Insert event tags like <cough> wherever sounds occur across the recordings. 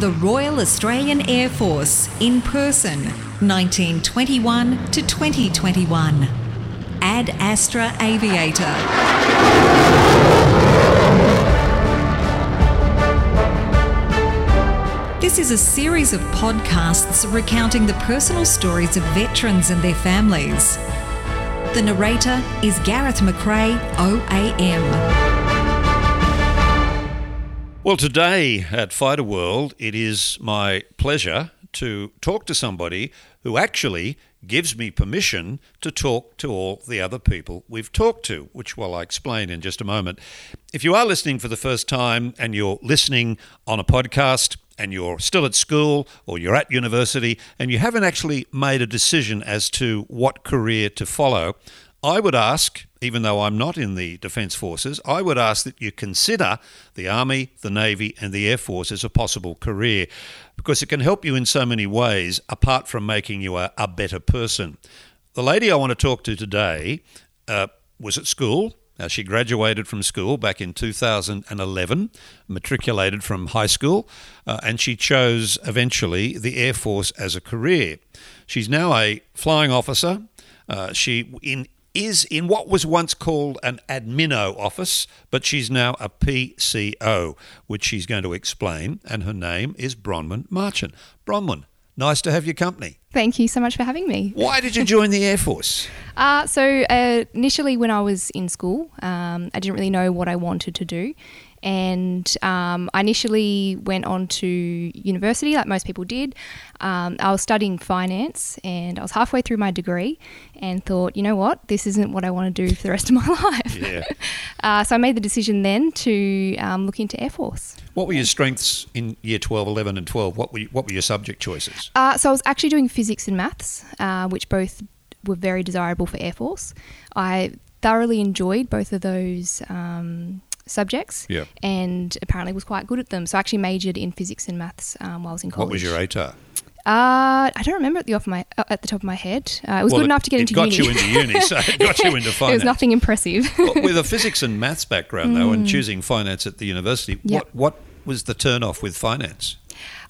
The Royal Australian Air Force in person, 1921 to 2021. Ad Astra Aviator. This is a series of podcasts recounting the personal stories of veterans and their families. The narrator is Gareth McRae, OAM. Well, today at Fighter World, it is my pleasure to talk to somebody who actually gives me permission to talk to all the other people we've talked to, which will I explain in just a moment. If you are listening for the first time and you're listening on a podcast, and you're still at school or you're at university and you haven't actually made a decision as to what career to follow, I would ask, even though I'm not in the Defence Forces, I would ask that you consider the Army, the Navy, and the Air Force as a possible career because it can help you in so many ways apart from making you a, a better person. The lady I want to talk to today uh, was at school. Uh, she graduated from school back in 2011, matriculated from high school, uh, and she chose eventually the Air Force as a career. She's now a flying officer. Uh, she in is in what was once called an admino office, but she's now a PCO, which she's going to explain, and her name is Bronwyn Marchant. Bronwyn, nice to have your company. Thank you so much for having me. Why did you join the Air Force? <laughs> Uh, so, uh, initially, when I was in school, um, I didn't really know what I wanted to do. And um, I initially went on to university, like most people did. Um, I was studying finance and I was halfway through my degree and thought, you know what, this isn't what I want to do for the rest of my <laughs> life. Yeah. <laughs> uh, so I made the decision then to um, look into Air Force. What were your strengths in year 12, 11, and 12? What were, you, what were your subject choices? Uh, so I was actually doing physics and maths, uh, which both were very desirable for Air Force. I thoroughly enjoyed both of those um, subjects Yeah. and apparently was quite good at them. So I actually majored in physics and maths um, while I was in college. What was your ATAR? Uh, I don't remember at the off my uh, at the top of my head. Uh, it was Well, good enough to get it into got uni. you into uni, so it got you into finance. <laughs> it was nothing impressive. <laughs> Well, with a physics and maths background, though, and choosing finance at the university, Mm. Yep. what, what was the turn off with finance?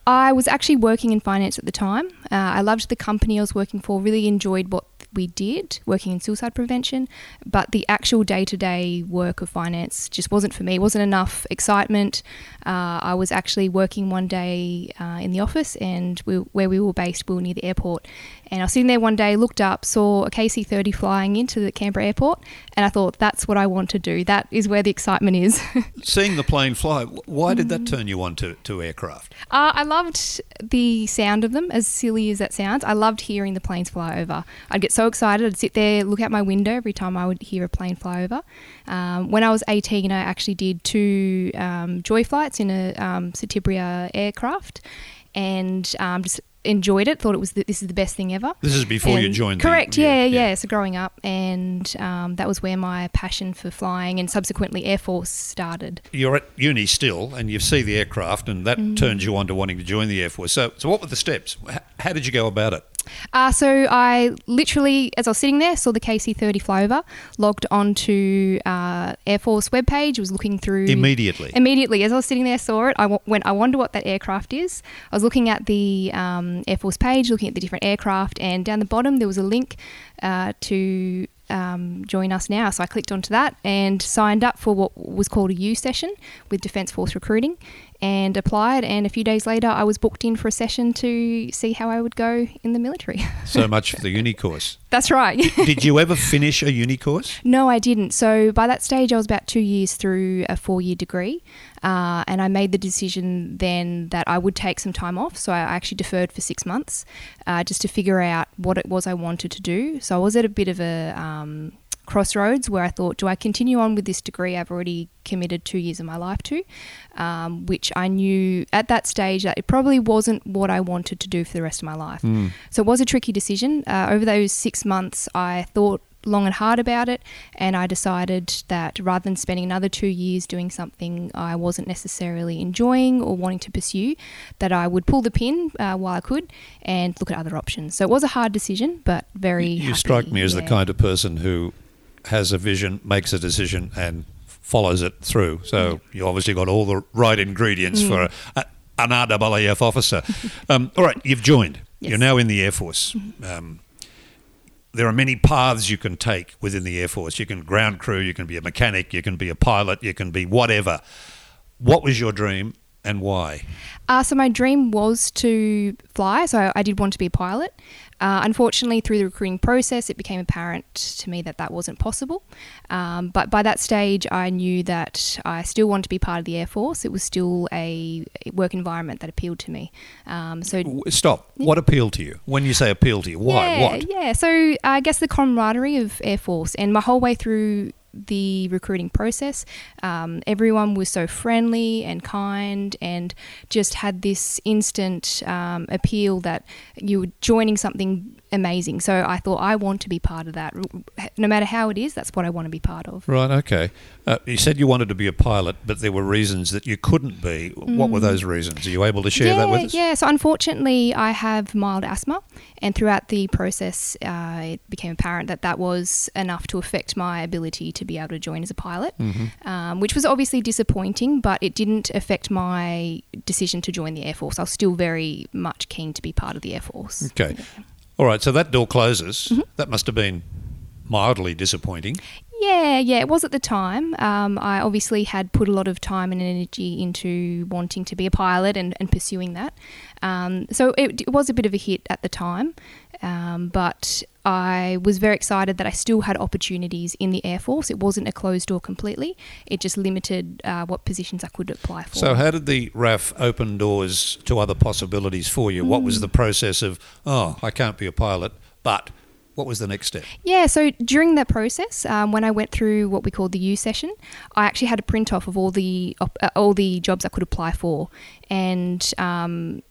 I was actually working in finance at the time. Uh, I loved the company I was working for, really enjoyed what we did, working in suicide prevention, but the actual day to day work of finance just wasn't for me. It wasn't enough excitement. Uh, I was actually working one day uh, in the office, and we, where we were based, we were near the airport. And I was sitting there one day, looked up, saw a KC 30 flying into the Canberra airport, and I thought, that's what I want to do. That is where the excitement is. <laughs> Seeing the plane fly, why did Mm. that turn you on to, to aircraft? Uh, I loved the sound of them, as silly as that sounds. I loved hearing the planes fly over. I'd get so excited. I'd sit there, look out my window every time I would hear a plane fly over. Um, when I was 18, I actually did two um, joy flights in a um, Citabria aircraft and um, just enjoyed it. Thought it was the, this is the best thing ever. This is before you And- joined. the- Correct. yeah, yeah, So growing up, and um, that was where my passion for flying and subsequently Air Force started. You're at uni still, and you see the aircraft, and that Mm. turns you on to wanting to join the Air Force. So, so what were the steps? How did you go about it? Uh, so I literally, as I was sitting there, saw the KC-30 flyover, logged onto uh, Air Force webpage, was looking through Immediately. Immediately, as I was sitting there, saw it. I w- went. I wonder what that aircraft is. I was looking at the um, Air Force page, looking at the different aircraft, and down the bottom there was a link uh, to um, join us now. So I clicked onto that and signed up for what was called a YOU Session with Defence Force Recruiting, and applied. And a few days later, I was booked in for a session to see how I would go in the military. <laughs> So much for the uni course. That's right. Did you ever finish a uni course? <laughs> No, I didn't. So by that stage, I was about two years through a four year degree. Uh, and I made the decision then that I would take some time off. So I actually deferred for six months uh, just to figure out what it was I wanted to do. So I was at a bit of a. Um, crossroads where I thought, do I continue on with this degree I've already committed two years of my life to, um, which I knew at that stage that it probably wasn't what I wanted to do for the rest of my life. So it was a tricky decision. Uh, over those six months, I thought long and hard about it, and I decided that rather than spending another two years doing something I wasn't necessarily enjoying or wanting to pursue, that I would pull the pin uh, while I could and look at other options. So it was a hard decision, but very. You strike me as the kind of person who has a vision, makes a decision, and follows it through. So you obviously got all the right ingredients for Mm. a, a, an RAAF officer. um, all right, you've joined. Yes. You're now in the Air Force. Um, there are many paths you can take within the Air Force. You can ground crew, you can be a mechanic, you can be a pilot, you can be whatever. What was your dream and why? Uh, so my dream was to fly, so I did want to be a pilot. Uh, unfortunately, through the recruiting process, it became apparent to me that that wasn't possible. Um, but by that stage, I knew that I still wanted to be part of the Air Force. It was still a work environment that appealed to me. Um, so Stop. What appealed to you? When you say appeal to you, why? yeah, what? Yeah, so I guess the camaraderie of Air Force and my whole way through the recruiting process, um, everyone was so friendly and kind and just had this instant um, appeal that you were joining something amazing. So I thought, I want to be part of that. No matter how it is, that's what I want to be part of. Right, okay. Uh, you said you wanted to be a pilot, but there were reasons that you couldn't be. What were those reasons? Are you able to share Mm. yeah, that with us? Yeah, so unfortunately, I have mild asthma, and throughout the process, uh, it became apparent that that was enough to affect my ability to be able to join as a pilot, Mm-hmm. um, which was obviously disappointing, but it didn't affect my decision to join the Air Force. I was still very much keen to be part of the Air Force. Okay. All right, so that door closes. Mm-hmm. That must have been mildly disappointing. Yeah, yeah, it was at the time. Um, I obviously had put a lot of time and energy into wanting to be a pilot and, and pursuing that. Um, so it, it was a bit of a hit at the time, um, but I was very excited that I still had opportunities in the Air Force. It wasn't a closed door completely, it just limited uh, what positions I could apply for. So, how did the RAAF open doors to other possibilities for you? What Mm. was the process of, oh, I can't be a pilot, but what was the next step? Yeah, so during that process, um, when I went through what we called the YOU Session, I actually had a print off of all the op- uh, all the jobs I could apply for, and um,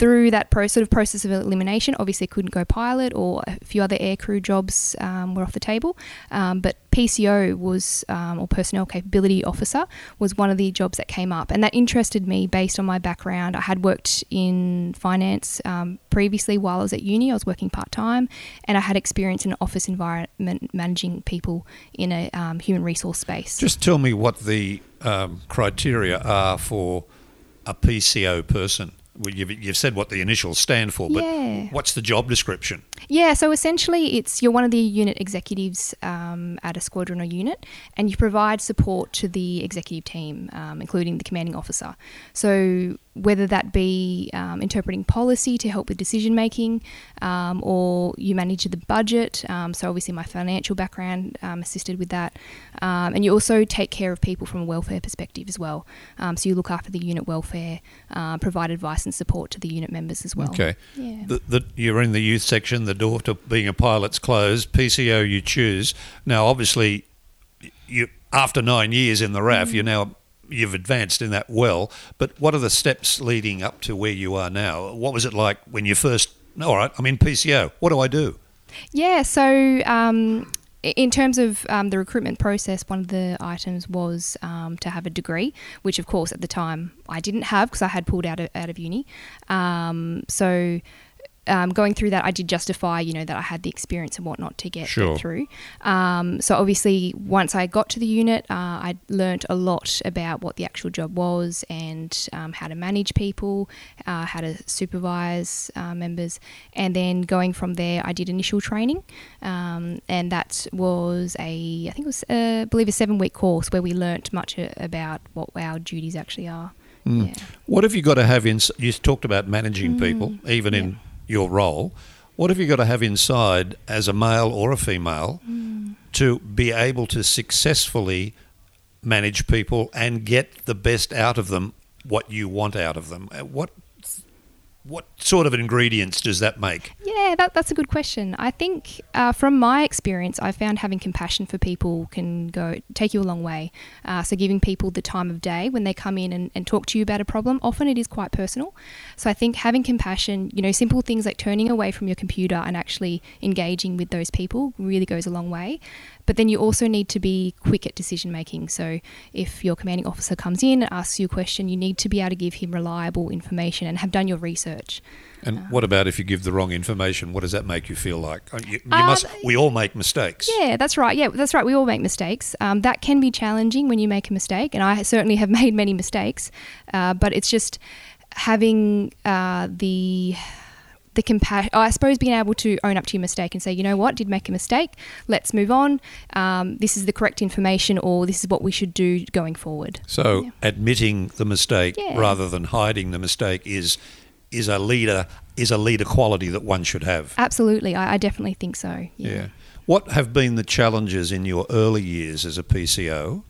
through that pro- sort of process of elimination, obviously couldn't go pilot, or a few other aircrew jobs um, were off the table. Um, but PCO was, um, or personnel capability officer, was one of the jobs that came up, and that interested me based on my background. I had worked in finance um, previously while I was at uni. I was working part time, and I had experience in an office environment managing people in a um, human resource space. Just tell me what the um, criteria are for a PCO person. Well, you've, you've said what the initials stand for, but Yeah. what's the job description? Yeah, so essentially, it's you're one of the unit executives um, at a squadron or unit, and you provide support to the executive team, um, including the commanding officer. So whether that be um, interpreting policy to help with decision making, um, or you manage the budget. Um, so obviously, my financial background um, assisted with that, um, and you also take care of people from a welfare perspective as well. Um, so you look after the unit welfare, uh, provide advice and support to the unit members as well. Okay. Yeah. The, the, you're in the youth section, the door to being a pilot's closed, PCO you choose. Now, obviously, you after nine years in the RAAF, Mm. you're now you've advanced in that well. But what are the steps leading up to where you are now? What was it like when you first? All right, I'm in PCO. What do I do? Yeah, so um, in terms of um, the recruitment process, one of the items was um, to have a degree, which of course at the time I didn't have because I had pulled out of, out of uni. Um, so um, going through that, I did justify, you know, that I had the experience and whatnot to get, get through. Um, so obviously, once I got to the unit, uh, I learned a lot about what the actual job was and um, how to manage people, uh, how to supervise uh, members, and then going from there, I did initial training, um, and that was a, I think it was, uh, I believe, a seven-week course where we learnt much uh, about what our duties actually are. Mm. Yeah. What have you got to have in? You talked about managing people, even Mm, yeah. in your role. What have you got to have inside as a male or a female Mm. to be able to successfully manage people and get the best out of them, what you want out of them? What what sort of ingredients does that make? Yeah, that, that's a good question. I think uh, from my experience, I found having compassion for people can go take you a long way. Uh, so giving people the time of day when they come in and, and talk to you about a problem, often it is quite personal. So I think having compassion, you know, simple things like turning away from your computer and actually engaging with those people really goes a long way. But then you also need to be quick at decision making. So if your commanding officer comes in and asks you a question, you need to be able to give him reliable information and have done your research. And what about if you give the wrong information? What does that make you feel like? Uh, You, you Uh, must. We all make mistakes. Yeah, that's right. Yeah, that's right. We all make mistakes. Um, that can be challenging when you make a mistake, and I certainly have <laughs> made many mistakes. Uh, but it's just having uh, the the compassion, I suppose being able to own up to your mistake and say, you know what, did make a mistake, let's move on. Um, this is the correct information, or this is what we should do going forward. So yeah. admitting the mistake yeah. rather than hiding the mistake is is a leader is a leader quality that one should have. Absolutely, I, I definitely think so. Yeah. yeah. What have been the challenges in your early years as a PCO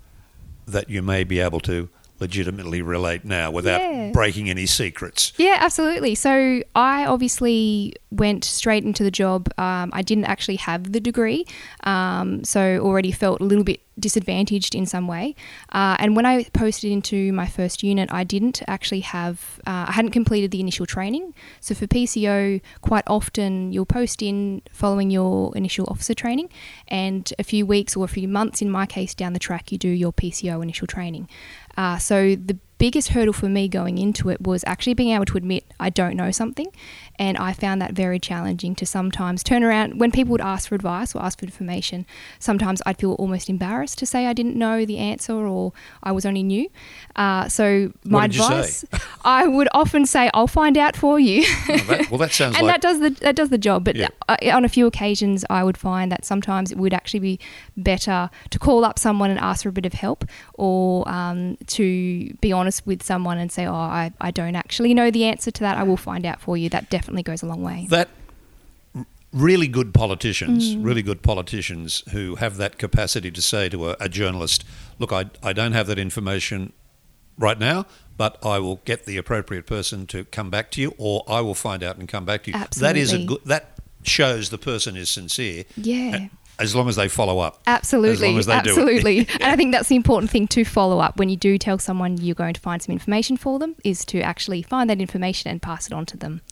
that you may be able to legitimately relate now without yeah. breaking any secrets. Yeah, absolutely. So I obviously went straight into the job. Um, I didn't actually have the degree, um, so already felt a little bit disadvantaged in some way. Uh, and when I posted into my first unit, I didn't actually have, uh, I hadn't completed the initial training. So for PCO, quite often you'll post in following your initial officer training, and a few weeks or a few months, in my case, down the track, you do your PCO initial training. Uh, so the biggest hurdle for me going into it was actually being able to admit I don't know something. And I found that very challenging to sometimes turn around when people would ask for advice or ask for information. Sometimes I'd feel almost embarrassed to say I didn't know the answer or I was only new. Uh, so my advice, <laughs> I would often say, "I'll find out for you." well, that, well, that sounds <laughs> and like that does the that does the job. But yeah. Uh, on a few occasions, I would find that sometimes it would actually be better to call up someone and ask for a bit of help, or um, to be honest with someone and say, "Oh, I, I don't actually know the answer to that. I will find out for you." That definitely definitely goes a long way. That really good politicians, mm. really good politicians who have that capacity to say to a, a, journalist, look, I, I don't have that information right now, but I will get the appropriate person to come back to you, or I will find out and come back to you. Absolutely. That is a good. That shows the person is sincere. Yeah. As long as they follow up. Absolutely. absolutely. <laughs> and I think that's the important thing to follow up when you do tell someone you're going to find some information for them is to actually find that information and pass it on to them.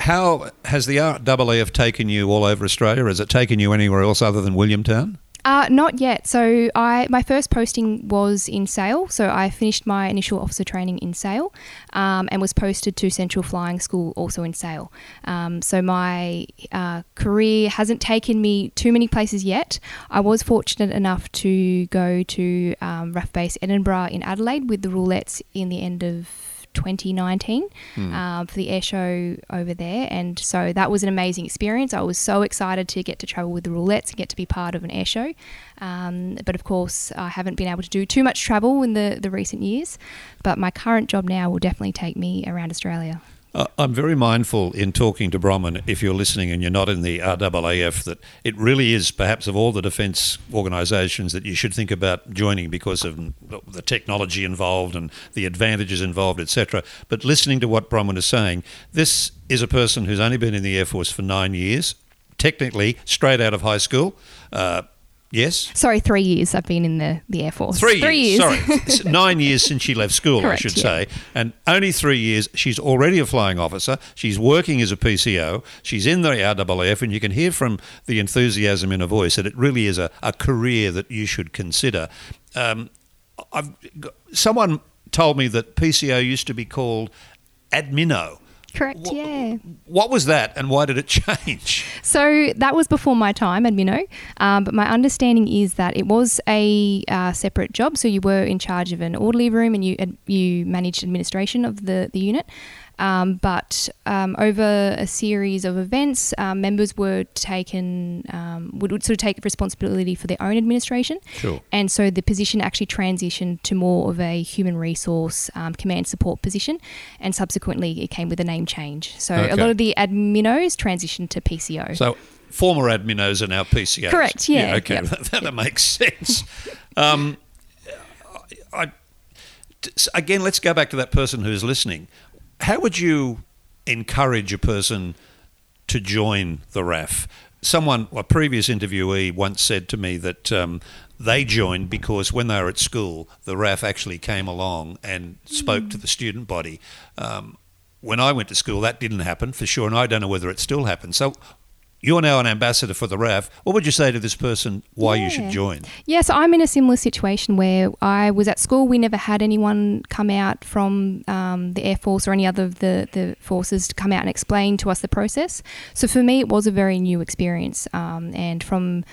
How has the RAAF taken you all over Australia? Has it taken you anywhere else other than Williamtown? Uh, not yet. So I my first posting was in Sale. So I finished my initial officer training in Sale, um, and was posted to Central Flying School also in Sale. Um, so my uh, career hasn't taken me too many places yet. I was fortunate enough to go to um, RAAF Base Edinburgh in Adelaide with the Roulettes in the end of 2019 mm. um, for the air show over there. And so that was an amazing experience. I was so excited to get to travel with the roulettes and get to be part of an air show. Um, but of course, I haven't been able to do too much travel in the, the recent years. But my current job now will definitely take me around Australia. Uh, I'm very mindful in talking to Bronwyn, if you're listening and you're not in the RAAF, that it really is perhaps of all the defence organisations that you should think about joining because of the technology involved and the advantages involved, etc. But listening to what Bronwyn is saying, this is a person who's only been in the Air Force for nine years, technically straight out of high school. Uh, Yes. Sorry, three years I've been in the, the Air Force. Three, three years. years. Sorry. Nine years since she left school, Correct, I should yeah. say. And only three years. She's already a flying officer. She's working as a PCO. She's in the RAAF. And you can hear from the enthusiasm in her voice that it really is a, a career that you should consider. Um, I've, someone told me that PCO used to be called admino. Correct, yeah. What was that and why did it <laughs> change? So that was before my time admino, um, but my understanding is that it was a uh, separate job. So you were in charge of an orderly room and you, you managed administration of the, the unit. Um, but um, over a series of events, um, members were taken um, would, would, sort of take responsibility for their own administration. Sure. And so the position actually transitioned to more of a human resource um, command support position, and subsequently it came with a name change. So okay. a lot of the adminos transitioned to PCO. So former adminos are now PCOs. Correct. Yeah. yeah okay, yep. <laughs> that, that makes sense. Um, I, again, let's go back to that person who's listening. How would you encourage a person to join the RAAF? Someone, a previous interviewee, once said to me that um, they joined because when they were at school, the RAAF actually came along and spoke mm. to the student body. Um, when I went to school, that didn't happen for sure, and I don't know whether it still happens. So, you're now an ambassador for the RAAF. What would you say to this person why yeah. you should join? Yes, I'm in a similar situation where I was at school. We never had anyone come out from um, the Air Force or any other of the, the forces to come out and explain to us the process. So for me, it was a very new experience. Um, and from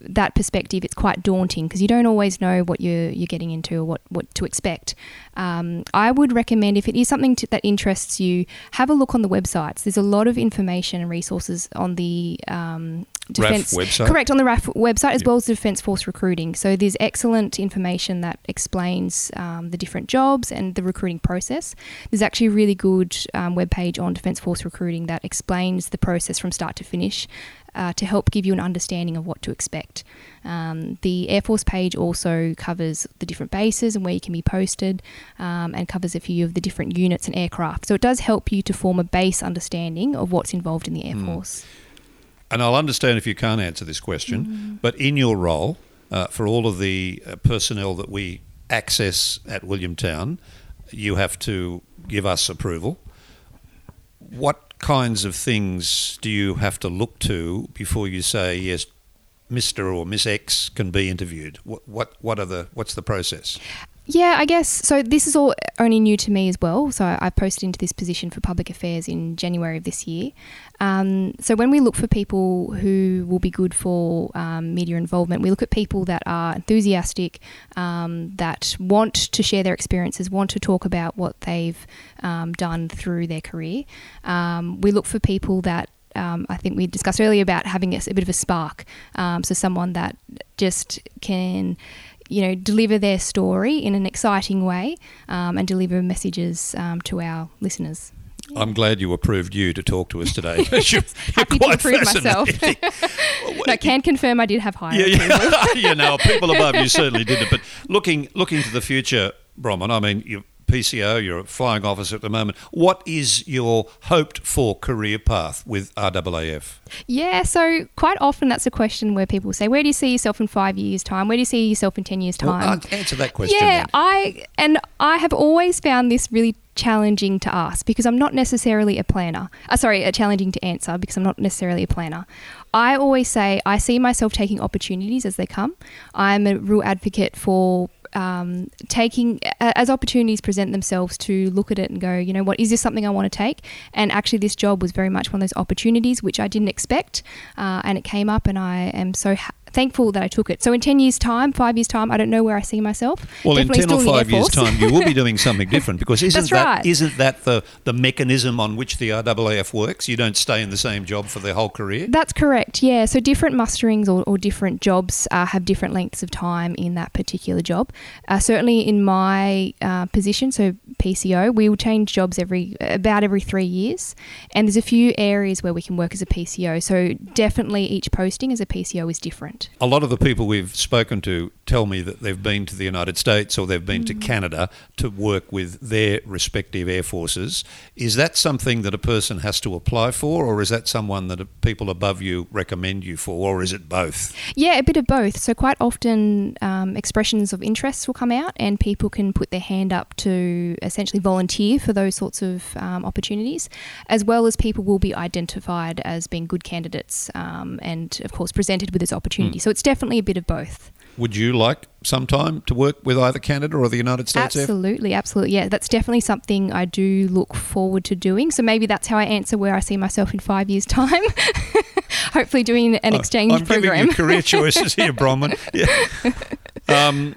that perspective, it's quite daunting because you don't always know what you're you're getting into or what what to expect. Um, I would recommend if it is something to, that interests you, have a look on the websites. There's a lot of information and resources on the um, defense website? correct on the RAAF website as well as the Defence Force recruiting. So there's excellent information that explains um, the different jobs and the recruiting process. There's actually a really good um, webpage on Defence Force recruiting that explains the process from start to finish. Uh, to help give you an understanding of what to expect. Um, the Air Force page also covers the different bases and where you can be posted um, and covers a few of the different units and aircraft. So it does help you to form a base understanding of what's involved in the Air Force. And I'll understand if you can't answer this question, but in your role, uh, for all of the uh, personnel that we access at Williamtown, you have to give us approval. What kinds of things do you have to look to before you say yes, Mister or Miss X can be interviewed? What what what are the what's the process? Yeah, I guess so. This is all only new to me as well. So I posted into this position for public affairs in January of this year. Um, so when we look for people who will be good for um, media involvement, we look at people that are enthusiastic, um, that want to share their experiences, want to talk about what they've um, done through their career. Um, we look for people that um, I think we discussed earlier about having a, a bit of a spark. Um, so someone that just can, you know, deliver their story in an exciting way um, and deliver messages um, to our listeners. I'm glad you approved you to talk to us today. You're- <laughs> you're Happy to approve myself. <laughs> No, can confirm I did have higher. yeah, yeah. <laughs> you know, people above you certainly didn't. But looking looking to the future, Bronwyn, I mean, you're PCO, you're a flying officer at the moment. What is your hoped for career path with RAAF? Yeah, so quite often that's a question where people say, "Where do you see yourself in five years' time? Where do you see yourself in ten years' Well, time?" uh, answer that question. yeah, then. I and I have always found this really challenging to ask because I'm not necessarily a planner. Uh, sorry, uh, challenging to answer because I'm not necessarily a planner. I always say I see myself taking opportunities as they come. I'm a real advocate for um, taking as opportunities present themselves to look at it and go, you know what, is this something I want to take? And actually, this job was very much one of those opportunities which I didn't expect, uh, and it came up, and I am so ha- thankful that I took it. So in ten years' time, five years' time, I don't know where I see myself. Well, Definitely in ten or still the Air five years' time, you will be doing <laughs> something different because isn't That's that right. not that the the mechanism on which the RAAF works? You don't stay in the same job for their whole career. That's correct. Yeah. So different musterings or, or different jobs uh, have different lengths of time in that particular job. Uh, certainly in my uh, position, so PCO, we will change jobs every about every three years, and there's a few areas where we can work as a PCO. So definitely each posting as a PCO is different. A lot of the people we've spoken to tell me that they've been to the United States or they've been to Canada to work with their respective air forces. Is that something that a person has to apply for, or is that someone that people above you recommend you for, or is it both? Yeah, a bit of both. So quite often, um, expressions of interest will come out, and people can put their hand up to essentially volunteer for those sorts of um, opportunities, as well as people will be identified as being good candidates, um, and of course presented with this opportunity. So it's definitely a bit of both. Would you like some time to work with either Canada or the United States Absolutely, absolutely. Yeah, that's definitely something I do look forward to doing. So maybe that's how I answer where I see myself in five years' time. <laughs> Hopefully, doing an exchange I'm program. giving you career <laughs> choices here, Bronwyn. Yeah. <laughs> Um,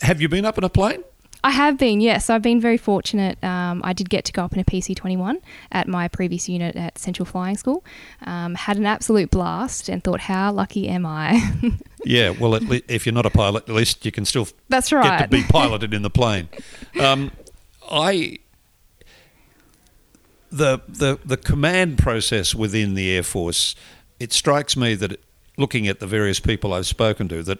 have you been up in a plane? I have been, yes. I've been very fortunate. Um, I did get to go up in a PC 21 at my previous unit at Central Flying School. Um, had an absolute blast and thought, how lucky am I? <laughs> Yeah, well, at le- if you're not a pilot, at least you can still That's get right. to be <laughs> piloted in the plane. Um, I the the the command process within the Air Force. It strikes me that looking at the various people I've spoken to, that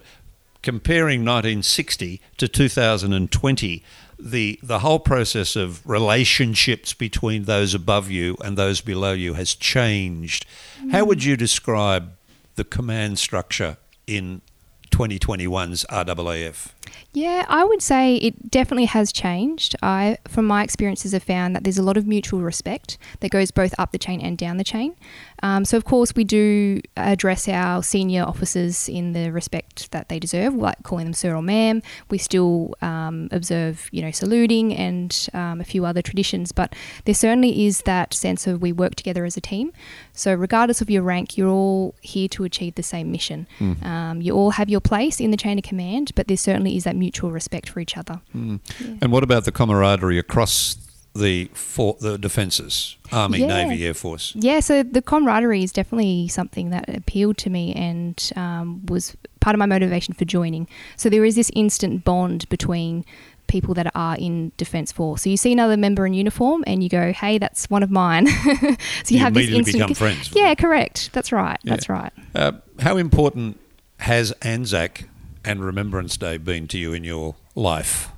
comparing 1960 to 2020. The, the whole process of relationships between those above you and those below you has changed. How would mm. you describe the command structure in 2021's RAAF? Yeah, I would say it definitely has changed. I, from my experiences, have found that there's a lot of mutual respect that goes both up the chain and down the chain. Um, so, of course, we do address our senior officers in the respect that they deserve, like calling them sir or ma'am. We still um, observe, you know, saluting and um, a few other traditions, but there certainly is that sense of we work together as a team. So, regardless of your rank, you're all here to achieve the same mission. Mm. you all have your place in the chain of command, but there certainly is that mutual respect for each other. Mm. Yeah. And what about the camaraderie across the for the defences, Army, yeah. Navy, Air Force? Yeah, so the camaraderie is definitely something that appealed to me and um, was part of my motivation for joining. So there is this instant bond between people that are in defence force. So you see another member in uniform and you go, "Hey, that's one of mine." <laughs> so you, you have this instant become friends. Yeah, correct. That's right. Yeah. That's right. Uh, how important has Anzac and Remembrance Day been to you in your life?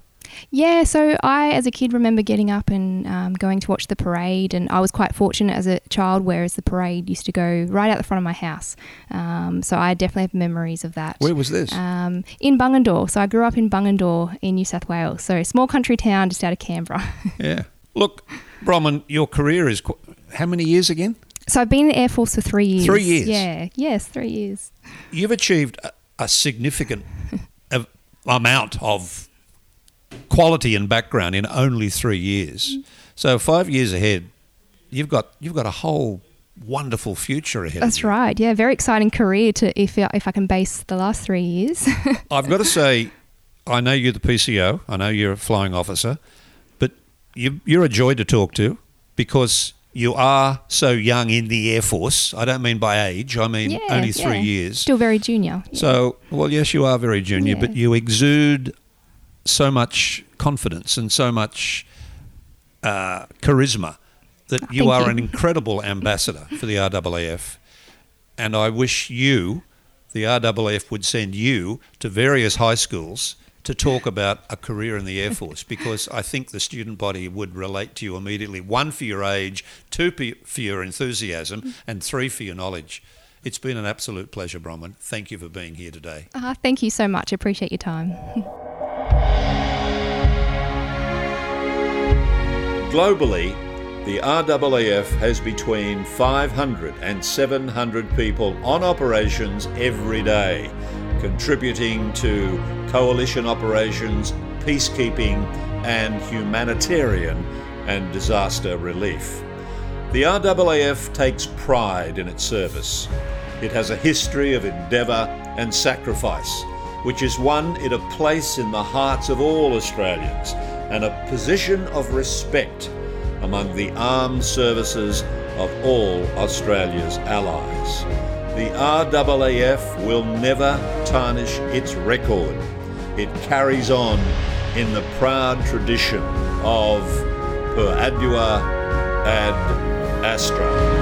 Yeah, so I, as a kid, remember getting up and um, going to watch the parade, and I was quite fortunate as a child, whereas the parade used to go right out the front of my house. Um, so I definitely have memories of that. Where was this? Um, in Bungendore. So I grew up in Bungendore in New South Wales. So small country town just out of Canberra. <laughs> yeah. Look, Bronwyn, your career is qu- how many years again? So I've been in the Air Force for three years. Three years. Yeah. Yes, three years. You've achieved a, a significant <laughs> amount of quality and background in only three years. Mm. So five years ahead, you've got you've got a whole wonderful future ahead. That's right. Yeah, very exciting career to if uh, if I can base the last three years. <laughs> I've got to say, I know you're the PCO. I know you're a flying officer, but you, you're a joy to talk to because you are so young in the Air Force. I don't mean by age, I mean yeah, only three yeah. years. Still very junior. Yeah. So, well, yes, you are very junior, but you exude so much confidence and so much uh, charisma that oh, you are you. an incredible ambassador for the RAAF. And I wish you, the RAAF, would send you to various high schools to talk about a career in the Air Force because I think the student body would relate to you immediately. One, for your age, two, for your enthusiasm, and three, for your knowledge. It's been an absolute pleasure, Bronwyn. Thank you for being here today. Uh, thank you so much. Appreciate your time. <laughs> Globally, the RAAF has between 500 and 700 people on operations every day contributing to coalition operations, peacekeeping, and humanitarian and disaster relief. The RAAF takes pride in its service. It has a history of endeavour and sacrifice, which has won it a place in the hearts of all Australians and a position of respect among the armed services of all Australia's allies the RAAF will never tarnish its record. It carries on in the proud tradition of Per Ardua ad Astra.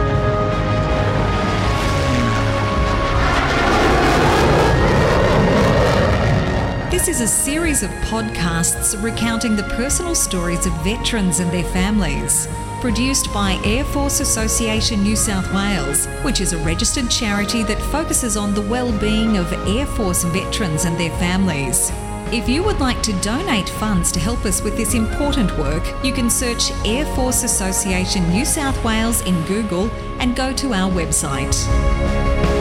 This is a series of podcasts recounting the personal stories of veterans and their families produced by Air Force Association New South Wales, which is a registered charity that focuses on the well-being of Air Force veterans and their families. If you would like to donate funds to help us with this important work, you can search Air Force Association New South Wales in Google and go to our website.